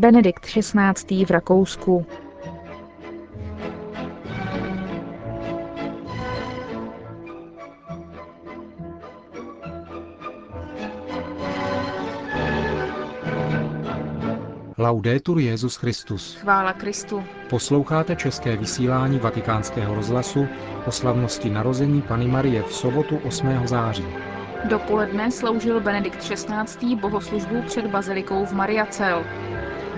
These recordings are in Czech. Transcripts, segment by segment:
Benedikt XVI. v Rakousku. Laudetur Jezus Christus. Chvála Kristu. Posloucháte české vysílání Vatikánského rozhlasu o slavnosti narození Pany Marie v sobotu 8. září. Dopoledne sloužil Benedikt XVI. bohoslužbu před bazilikou v Mariacel.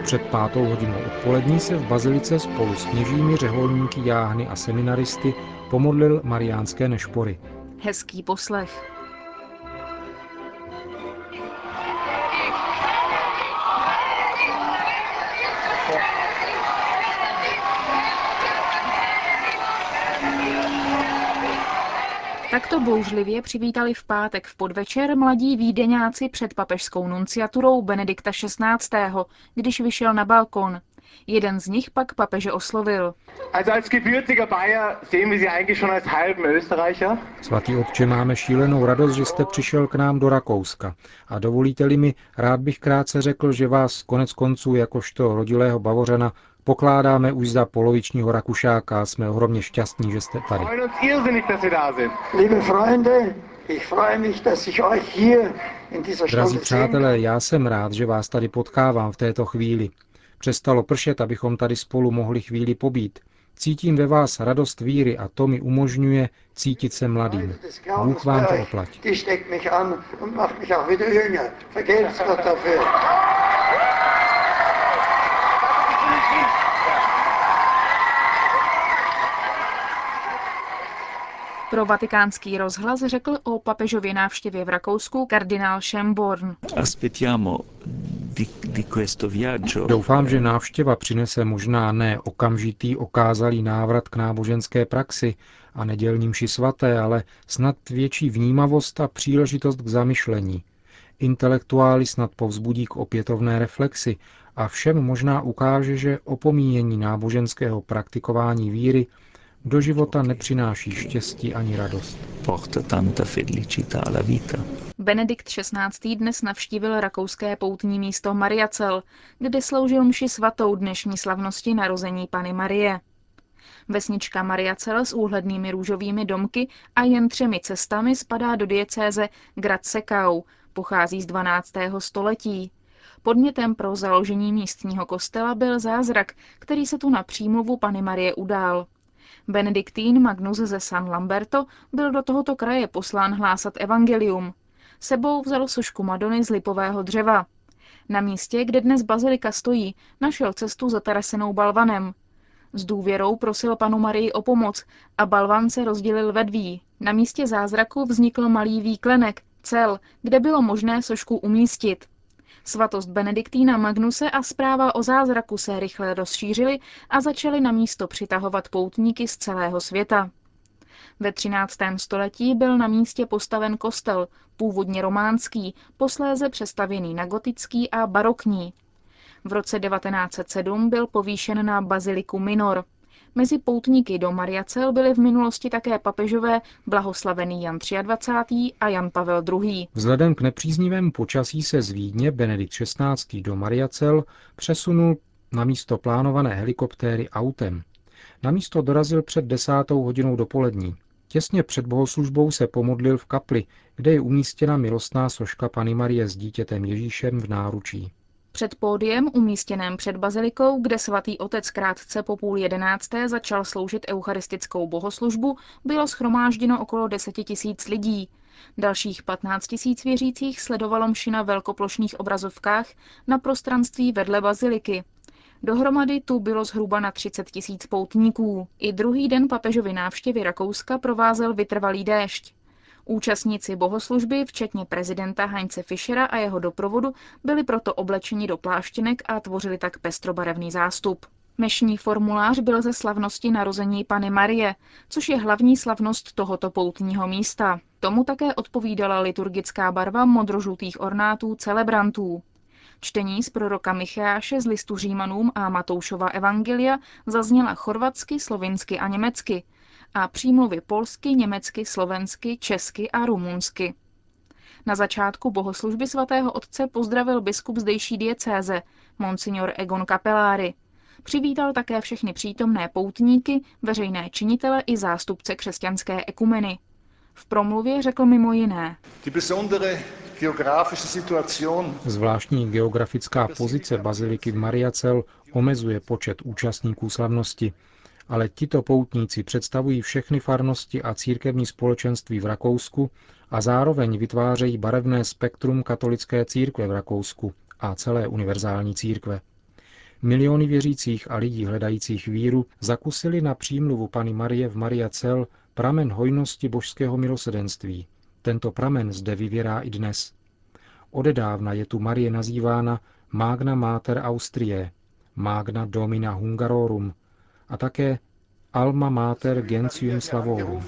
Před pátou hodinou odpolední se v bazilice spolu s kněžími, řeholníky, jáhny a seminaristy pomodlil mariánské nešpory. Hezký poslech. Takto bouřlivě přivítali v pátek v podvečer mladí vídeňáci před papežskou nunciaturou Benedikta XVI., když vyšel na balkon. Jeden z nich pak papeže oslovil. Svatý otče, máme šílenou radost, že jste přišel k nám do Rakouska. A dovolíte-li mi, rád bych krátce řekl, že vás konec konců jakožto rodilého Bavořana pokládáme už za polovičního Rakušáka a jsme ohromně šťastní, že jste tady. Drazí přátelé, já jsem rád, že vás tady potkávám v této chvíli. Přestalo pršet, abychom tady spolu mohli chvíli pobít. Cítím ve vás radost víry a to mi umožňuje cítit se mladým. Bůh vám to oplať. Pro vatikánský rozhlas řekl o papežově návštěvě v Rakousku kardinál Schemborn. Doufám, že návštěva přinese možná ne okamžitý okázalý návrat k náboženské praxi a nedělním mši svaté, ale snad větší vnímavost a příležitost k zamyšlení. Intelektuály snad povzbudí k opětovné reflexi a všem možná ukáže, že opomíjení náboženského praktikování víry do života nepřináší štěstí ani radost. Benedikt XVI. dnes navštívil rakouské poutní místo Mariacel, kde sloužil mši svatou dnešní slavnosti narození Pany Marie. Vesnička Mariacel s úhlednými růžovými domky a jen třemi cestami spadá do diecéze Gradsekau, pochází z 12. století. Podnětem pro založení místního kostela byl zázrak, který se tu na přímluvu Pany Marie udál. Benediktín Magnus ze San Lamberto byl do tohoto kraje poslán hlásat evangelium. Sebou vzal sošku Madony z lipového dřeva. Na místě, kde dnes bazilika stojí, našel cestu zatarasenou balvanem. S důvěrou prosil panu Marii o pomoc a balvan se rozdělil ve dví. Na místě zázraku vznikl malý výklenek, cel, kde bylo možné sošku umístit. Svatost Benediktína Magnuse a zpráva o zázraku se rychle rozšířily a začaly na místo přitahovat poutníky z celého světa. Ve 13. století byl na místě postaven kostel, původně románský, posléze přestavěný na gotický a barokní. V roce 1907 byl povýšen na baziliku Minor. Mezi poutníky do Mariacel byly v minulosti také papežové blahoslavený Jan 23. a Jan Pavel II. Vzhledem k nepříznivému počasí se z Vídně Benedikt XVI. do Mariacel přesunul na místo plánované helikoptéry autem. Na místo dorazil před desátou hodinou dopolední. Těsně před bohoslužbou se pomodlil v kapli, kde je umístěna milostná soška Pany Marie s dítětem Ježíšem v náručí. Před pódiem, umístěném před bazilikou, kde svatý otec krátce po půl jedenácté začal sloužit eucharistickou bohoslužbu, bylo schromážděno okolo deseti tisíc lidí. Dalších 15 tisíc věřících sledovalo mši na velkoplošných obrazovkách na prostranství vedle baziliky. Dohromady tu bylo zhruba na 30 tisíc poutníků. I druhý den papežovy návštěvy Rakouska provázel vytrvalý déšť. Účastníci bohoslužby, včetně prezidenta Heinze Fischera a jeho doprovodu, byli proto oblečeni do pláštěnek a tvořili tak pestrobarevný zástup. Mešní formulář byl ze slavnosti narození Pany Marie, což je hlavní slavnost tohoto poutního místa. Tomu také odpovídala liturgická barva modrožlutých ornátů celebrantů. Čtení z proroka Micháše z listu Římanům a Matoušova evangelia zazněla chorvatsky, slovinsky a německy, a přímluvy polsky, německy, slovensky, česky a rumunsky. Na začátku bohoslužby svatého otce pozdravil biskup zdejší diecéze, monsignor Egon Capellári. Přivítal také všechny přítomné poutníky, veřejné činitele i zástupce křesťanské ekumeny. V promluvě řekl mimo jiné. Zvláštní geografická pozice baziliky v Mariacel omezuje počet účastníků slavnosti, ale tito poutníci představují všechny farnosti a církevní společenství v Rakousku a zároveň vytvářejí barevné spektrum katolické církve v Rakousku a celé univerzální církve. Miliony věřících a lidí hledajících víru zakusili na přímluvu Pany Marie v Maria Cel pramen hojnosti božského milosedenství. Tento pramen zde vyvěrá i dnes. Odedávna je tu Marie nazývána Magna Mater Austrie, Magna Domina Hungarorum a také Alma Mater Gentium Slavorum.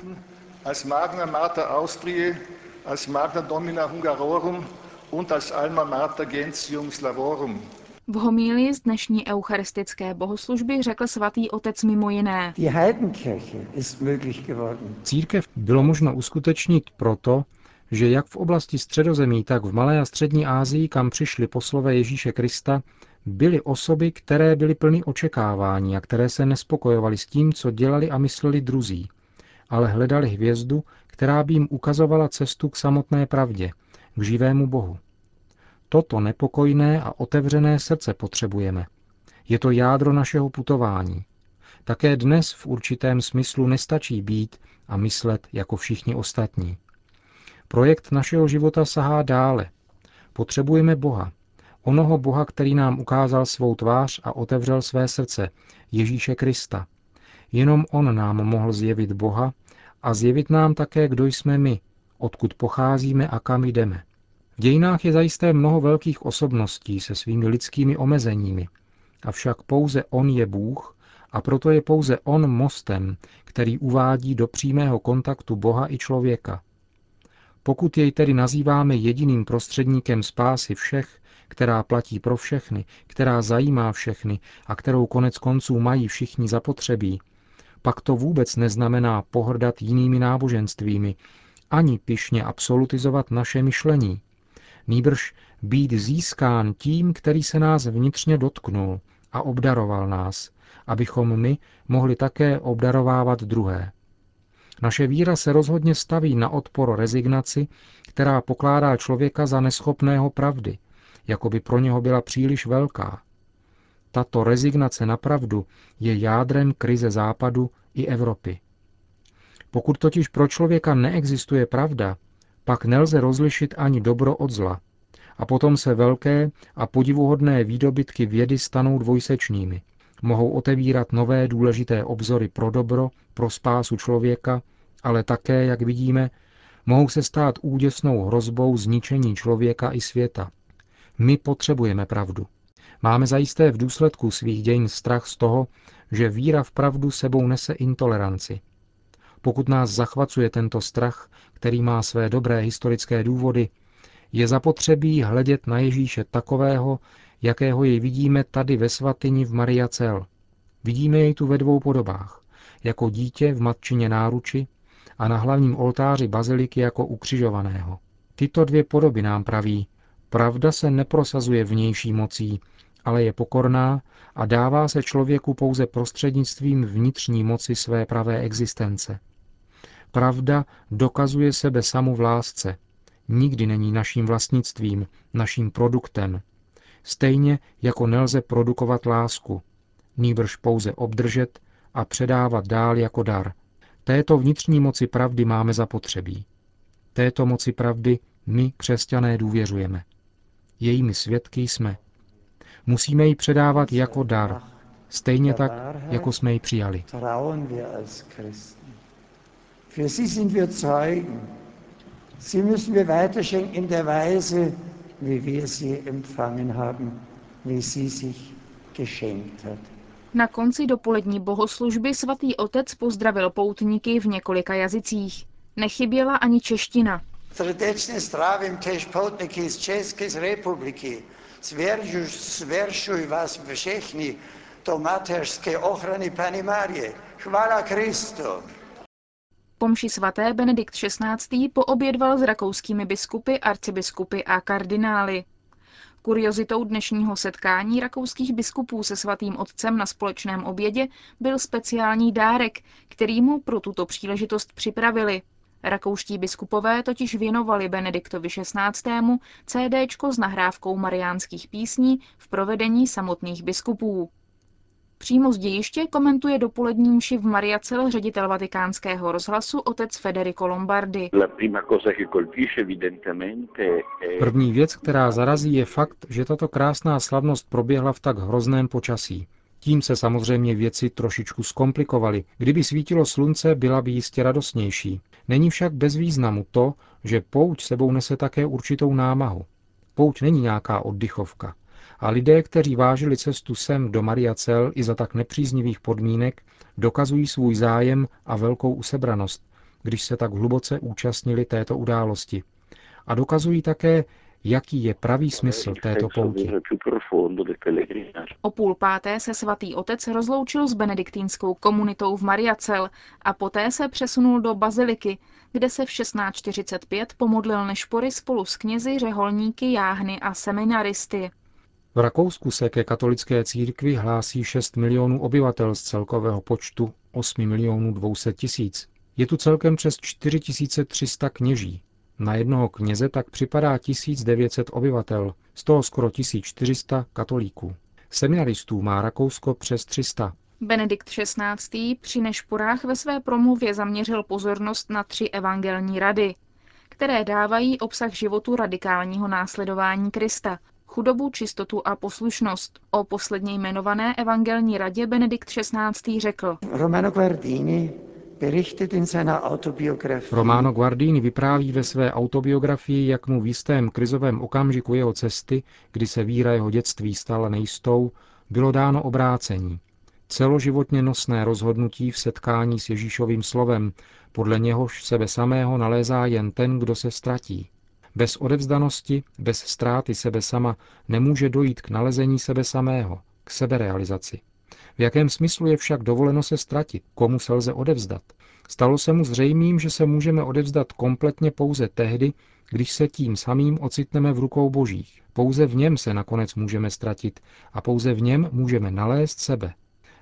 Als Magna Mater Austrie, als Magna Domina Hungarorum und als Alma Mater Gentium Slavorum. V homílii z dnešní eucharistické bohoslužby řekl svatý otec mimo jiné. Církev bylo možno uskutečnit proto, že jak v oblasti středozemí, tak v Malé a střední Asii, kam přišli poslové Ježíše Krista, byly osoby, které byly plny očekávání a které se nespokojovaly s tím, co dělali a mysleli druzí, ale hledali hvězdu, která by jim ukazovala cestu k samotné pravdě, k živému Bohu. Toto nepokojné a otevřené srdce potřebujeme. Je to jádro našeho putování. Také dnes v určitém smyslu nestačí být a myslet jako všichni ostatní. Projekt našeho života sahá dále. Potřebujeme Boha. Onoho Boha, který nám ukázal svou tvář a otevřel své srdce, Ježíše Krista. Jenom On nám mohl zjevit Boha a zjevit nám také, kdo jsme my, odkud pocházíme a kam jdeme. V dějinách je zajisté mnoho velkých osobností se svými lidskými omezeními, avšak pouze On je Bůh a proto je pouze On mostem, který uvádí do přímého kontaktu Boha i člověka. Pokud jej tedy nazýváme jediným prostředníkem spásy všech, která platí pro všechny, která zajímá všechny a kterou konec konců mají všichni zapotřebí, pak to vůbec neznamená pohrdat jinými náboženstvími, ani pišně absolutizovat naše myšlení. Nýbrž být získán tím, který se nás vnitřně dotknul a obdaroval nás, abychom my mohli také obdarovávat druhé. Naše víra se rozhodně staví na odpor rezignaci, která pokládá člověka za neschopného pravdy, jako by pro něho byla příliš velká. Tato rezignace na pravdu je jádrem krize Západu i Evropy. Pokud totiž pro člověka neexistuje pravda, pak nelze rozlišit ani dobro od zla. A potom se velké a podivuhodné výdobytky vědy stanou dvojsečnými. Mohou otevírat nové důležité obzory pro dobro, pro spásu člověka, ale také, jak vidíme, mohou se stát úděsnou hrozbou zničení člověka i světa. My potřebujeme pravdu. Máme zajisté v důsledku svých dějin strach z toho, že víra v pravdu sebou nese intoleranci. Pokud nás zachvacuje tento strach, který má své dobré historické důvody, je zapotřebí hledět na Ježíše takového, jakého jej vidíme tady ve svatyni v Maria Cel. Vidíme jej tu ve dvou podobách. Jako dítě v matčině náruči a na hlavním oltáři baziliky jako ukřižovaného. Tyto dvě podoby nám praví, pravda se neprosazuje vnější mocí, ale je pokorná a dává se člověku pouze prostřednictvím vnitřní moci své pravé existence. Pravda dokazuje sebe samu v lásce. Nikdy není naším vlastnictvím, naším produktem. Stejně jako nelze produkovat lásku, nýbrž pouze obdržet a předávat dál jako dar. Této vnitřní moci pravdy máme zapotřebí. Této moci pravdy my, křesťané, důvěřujeme. Jejími svědky jsme. Musíme ji předávat jako dar, stejně tak, jako jsme ji přijali. Für sie sind wir Zeugen. Sie müssen wir weiterschenken in der Weise, wie wir sie empfangen haben, wie sie sich geschenkt hat. Na konci dopolední bohoslužby svatý otec pozdravil poutníky v několika jazycích. Nechyběla ani čeština. Srdečně zdravím tež poutníky z České republiky. Zvěršuj vás všechny do mateřské ochrany Pany Marie. Chvála Kristu. pomši svaté Benedikt XVI. poobědval s rakouskými biskupy, arcibiskupy a kardinály. Kuriozitou dnešního setkání rakouských biskupů se svatým otcem na společném obědě byl speciální dárek, který mu pro tuto příležitost připravili. Rakouští biskupové totiž věnovali Benediktovi XVI. CDčko s nahrávkou mariánských písní v provedení samotných biskupů. Přímo z dějiště komentuje dopolední mši v Mariacel ředitel vatikánského rozhlasu otec Federico Lombardi. První věc, která zarazí, je fakt, že tato krásná slavnost proběhla v tak hrozném počasí. Tím se samozřejmě věci trošičku zkomplikovaly. Kdyby svítilo slunce, byla by jistě radostnější. Není však bez významu to, že pouť sebou nese také určitou námahu. Pouť není nějaká oddychovka. A lidé, kteří vážili cestu sem do Mariacel i za tak nepříznivých podmínek, dokazují svůj zájem a velkou usebranost, když se tak hluboce účastnili této události. A dokazují také, jaký je pravý smysl této pouti. O půl páté se svatý otec rozloučil s benediktínskou komunitou v Mariacel a poté se přesunul do baziliky, kde se v 1645 pomodlil nešpory spolu s knězi, řeholníky, jáhny a seminaristy. V Rakousku se ke katolické církvi hlásí 6 milionů obyvatel z celkového počtu 8 milionů 200 tisíc. Je tu celkem přes 4300 kněží. Na jednoho kněze tak připadá 1900 obyvatel, z toho skoro 1400 katolíků. Seminaristů má Rakousko přes 300. Benedikt XVI. při nešporách ve své promluvě zaměřil pozornost na tři evangelní rady, které dávají obsah životu radikálního následování Krista, chudobu, čistotu a poslušnost. O posledně jmenované evangelní radě Benedikt XVI. řekl. Romano Guardini Romano Guardini vypráví ve své autobiografii, jak mu v jistém krizovém okamžiku jeho cesty, kdy se víra jeho dětství stala nejistou, bylo dáno obrácení. Celoživotně nosné rozhodnutí v setkání s Ježíšovým slovem, podle něhož sebe samého nalézá jen ten, kdo se ztratí. Bez odevzdanosti, bez ztráty sebe sama nemůže dojít k nalezení sebe samého, k seberealizaci. V jakém smyslu je však dovoleno se ztratit? Komu se lze odevzdat? Stalo se mu zřejmým, že se můžeme odevzdat kompletně pouze tehdy, když se tím samým ocitneme v rukou božích. Pouze v něm se nakonec můžeme ztratit a pouze v něm můžeme nalézt sebe.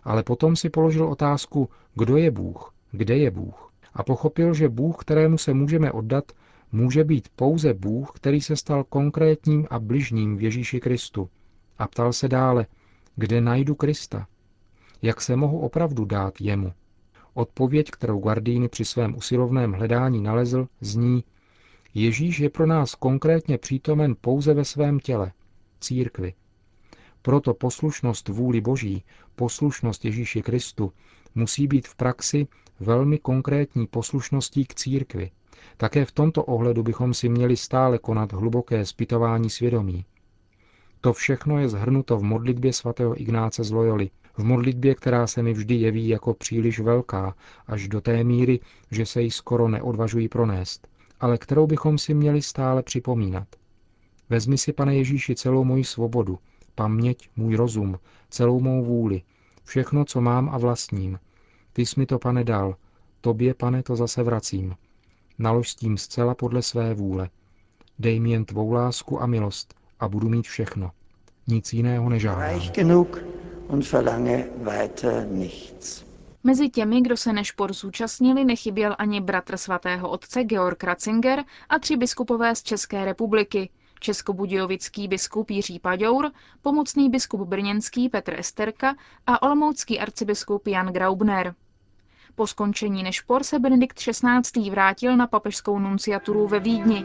Ale potom si položil otázku, kdo je Bůh, kde je Bůh. A pochopil, že Bůh, kterému se můžeme oddat, může být pouze Bůh, který se stal konkrétním a bližním v Ježíši Kristu. A ptal se dále, kde najdu Krista? Jak se mohu opravdu dát jemu? Odpověď, kterou Guardini při svém usilovném hledání nalezl, zní Ježíš je pro nás konkrétně přítomen pouze ve svém těle, církvi. Proto poslušnost vůli Boží, poslušnost Ježíši Kristu, musí být v praxi velmi konkrétní poslušností k církvi. Také v tomto ohledu bychom si měli stále konat hluboké zpytování svědomí. To všechno je zhrnuto v modlitbě svatého Ignáce z Loyoli, v modlitbě, která se mi vždy jeví jako příliš velká, až do té míry, že se ji skoro neodvažují pronést, ale kterou bychom si měli stále připomínat. Vezmi si, pane Ježíši, celou moji svobodu, paměť, můj rozum, celou mou vůli, všechno, co mám a vlastním. Ty jsi mi to, pane, dal, tobě, pane, to zase vracím. Nalož s tím zcela podle své vůle. Dej mi jen tvou lásku a milost a budu mít všechno. Nic jiného nežádám. Mezi těmi, kdo se nešpor zúčastnili, nechyběl ani bratr svatého otce Georg Ratzinger a tři biskupové z České republiky. Českobudějovický biskup Jiří Paďour, pomocný biskup brněnský Petr Esterka a olomoucký arcibiskup Jan Graubner. Po skončení nešpor se Benedikt XVI. vrátil na papežskou nunciaturu ve Vídni.